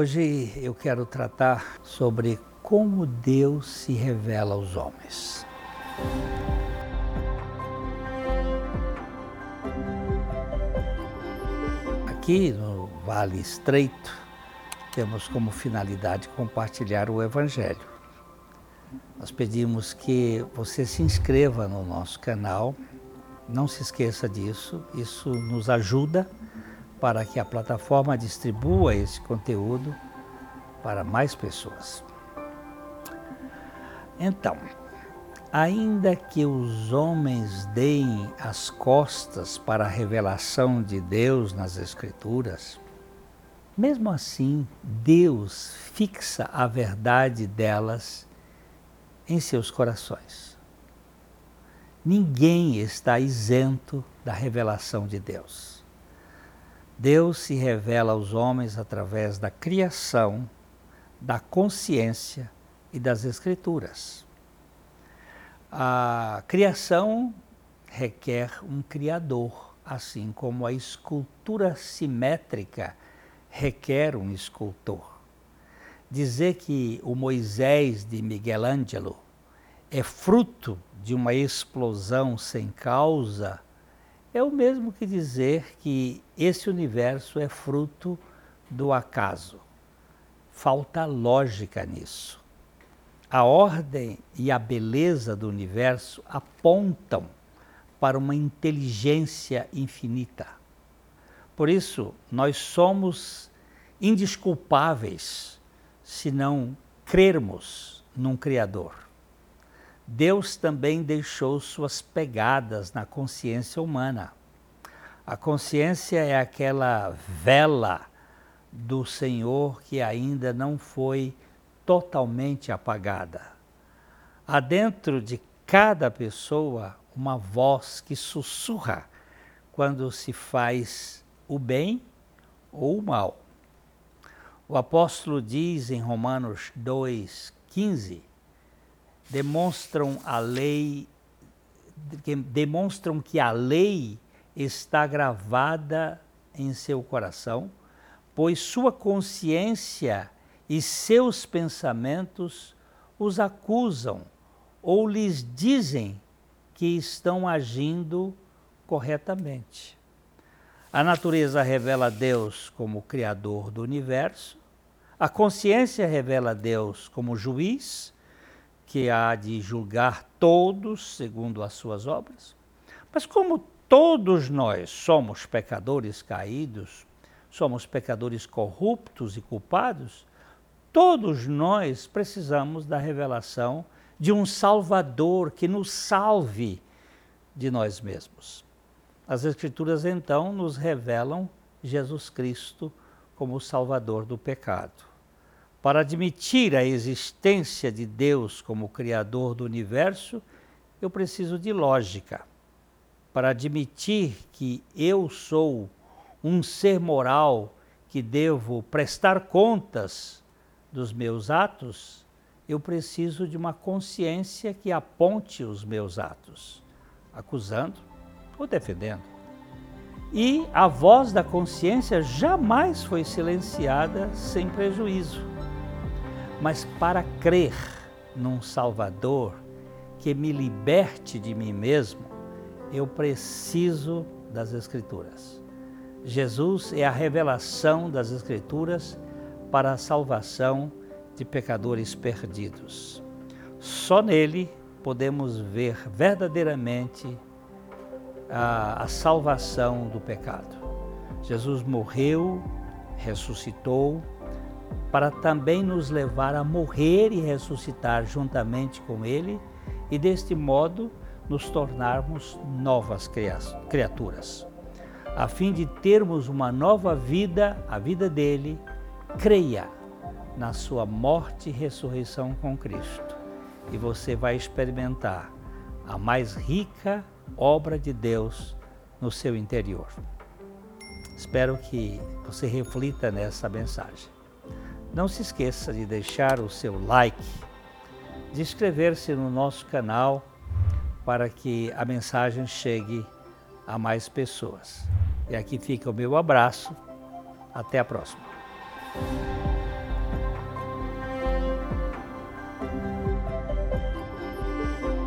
Hoje eu quero tratar sobre como Deus se revela aos homens. Aqui no Vale Estreito, temos como finalidade compartilhar o Evangelho. Nós pedimos que você se inscreva no nosso canal, não se esqueça disso, isso nos ajuda para que a plataforma distribua esse conteúdo para mais pessoas. Então, ainda que os homens deem as costas para a revelação de Deus nas Escrituras, mesmo assim, Deus fixa a verdade delas em seus corações. Ninguém está isento da revelação de Deus. Deus se revela aos homens através da criação, da consciência e das Escrituras. A criação requer um Criador, assim como a escultura simétrica requer um escultor. Dizer que o Moisés de Miguel Ângelo é fruto de uma explosão sem causa é o mesmo que dizer que esse universo é fruto do acaso. Falta lógica nisso. A ordem e a beleza do universo apontam para uma inteligência infinita. Por isso, nós somos indisculpáveis se não crermos num Criador. Deus também deixou suas pegadas na consciência humana. A consciência é aquela vela do Senhor que ainda não foi totalmente apagada. Há dentro de cada pessoa uma voz que sussurra quando se faz o bem ou o mal. O apóstolo diz em Romanos 2,15 demonstram a lei, que demonstram que a lei está gravada em seu coração, pois sua consciência e seus pensamentos os acusam ou lhes dizem que estão agindo corretamente. A natureza revela Deus como Criador do universo, a consciência revela Deus como juiz que há de julgar todos segundo as suas obras. Mas como todos nós somos pecadores caídos, somos pecadores corruptos e culpados, todos nós precisamos da revelação de um Salvador que nos salve de nós mesmos. As Escrituras então nos revelam Jesus Cristo como o Salvador do pecado. Para admitir a existência de Deus como Criador do universo, eu preciso de lógica. Para admitir que eu sou um ser moral que devo prestar contas dos meus atos, eu preciso de uma consciência que aponte os meus atos, acusando ou defendendo. E a voz da consciência jamais foi silenciada sem prejuízo. Mas para crer num Salvador que me liberte de mim mesmo, eu preciso das Escrituras. Jesus é a revelação das Escrituras para a salvação de pecadores perdidos. Só nele podemos ver verdadeiramente a, a salvação do pecado. Jesus morreu, ressuscitou, para também nos levar a morrer e ressuscitar juntamente com Ele e deste modo nos tornarmos novas criaturas. A fim de termos uma nova vida, a vida dele, creia na sua morte e ressurreição com Cristo. E você vai experimentar a mais rica obra de Deus no seu interior. Espero que você reflita nessa mensagem. Não se esqueça de deixar o seu like, de inscrever-se no nosso canal para que a mensagem chegue a mais pessoas. E aqui fica o meu abraço. Até a próxima.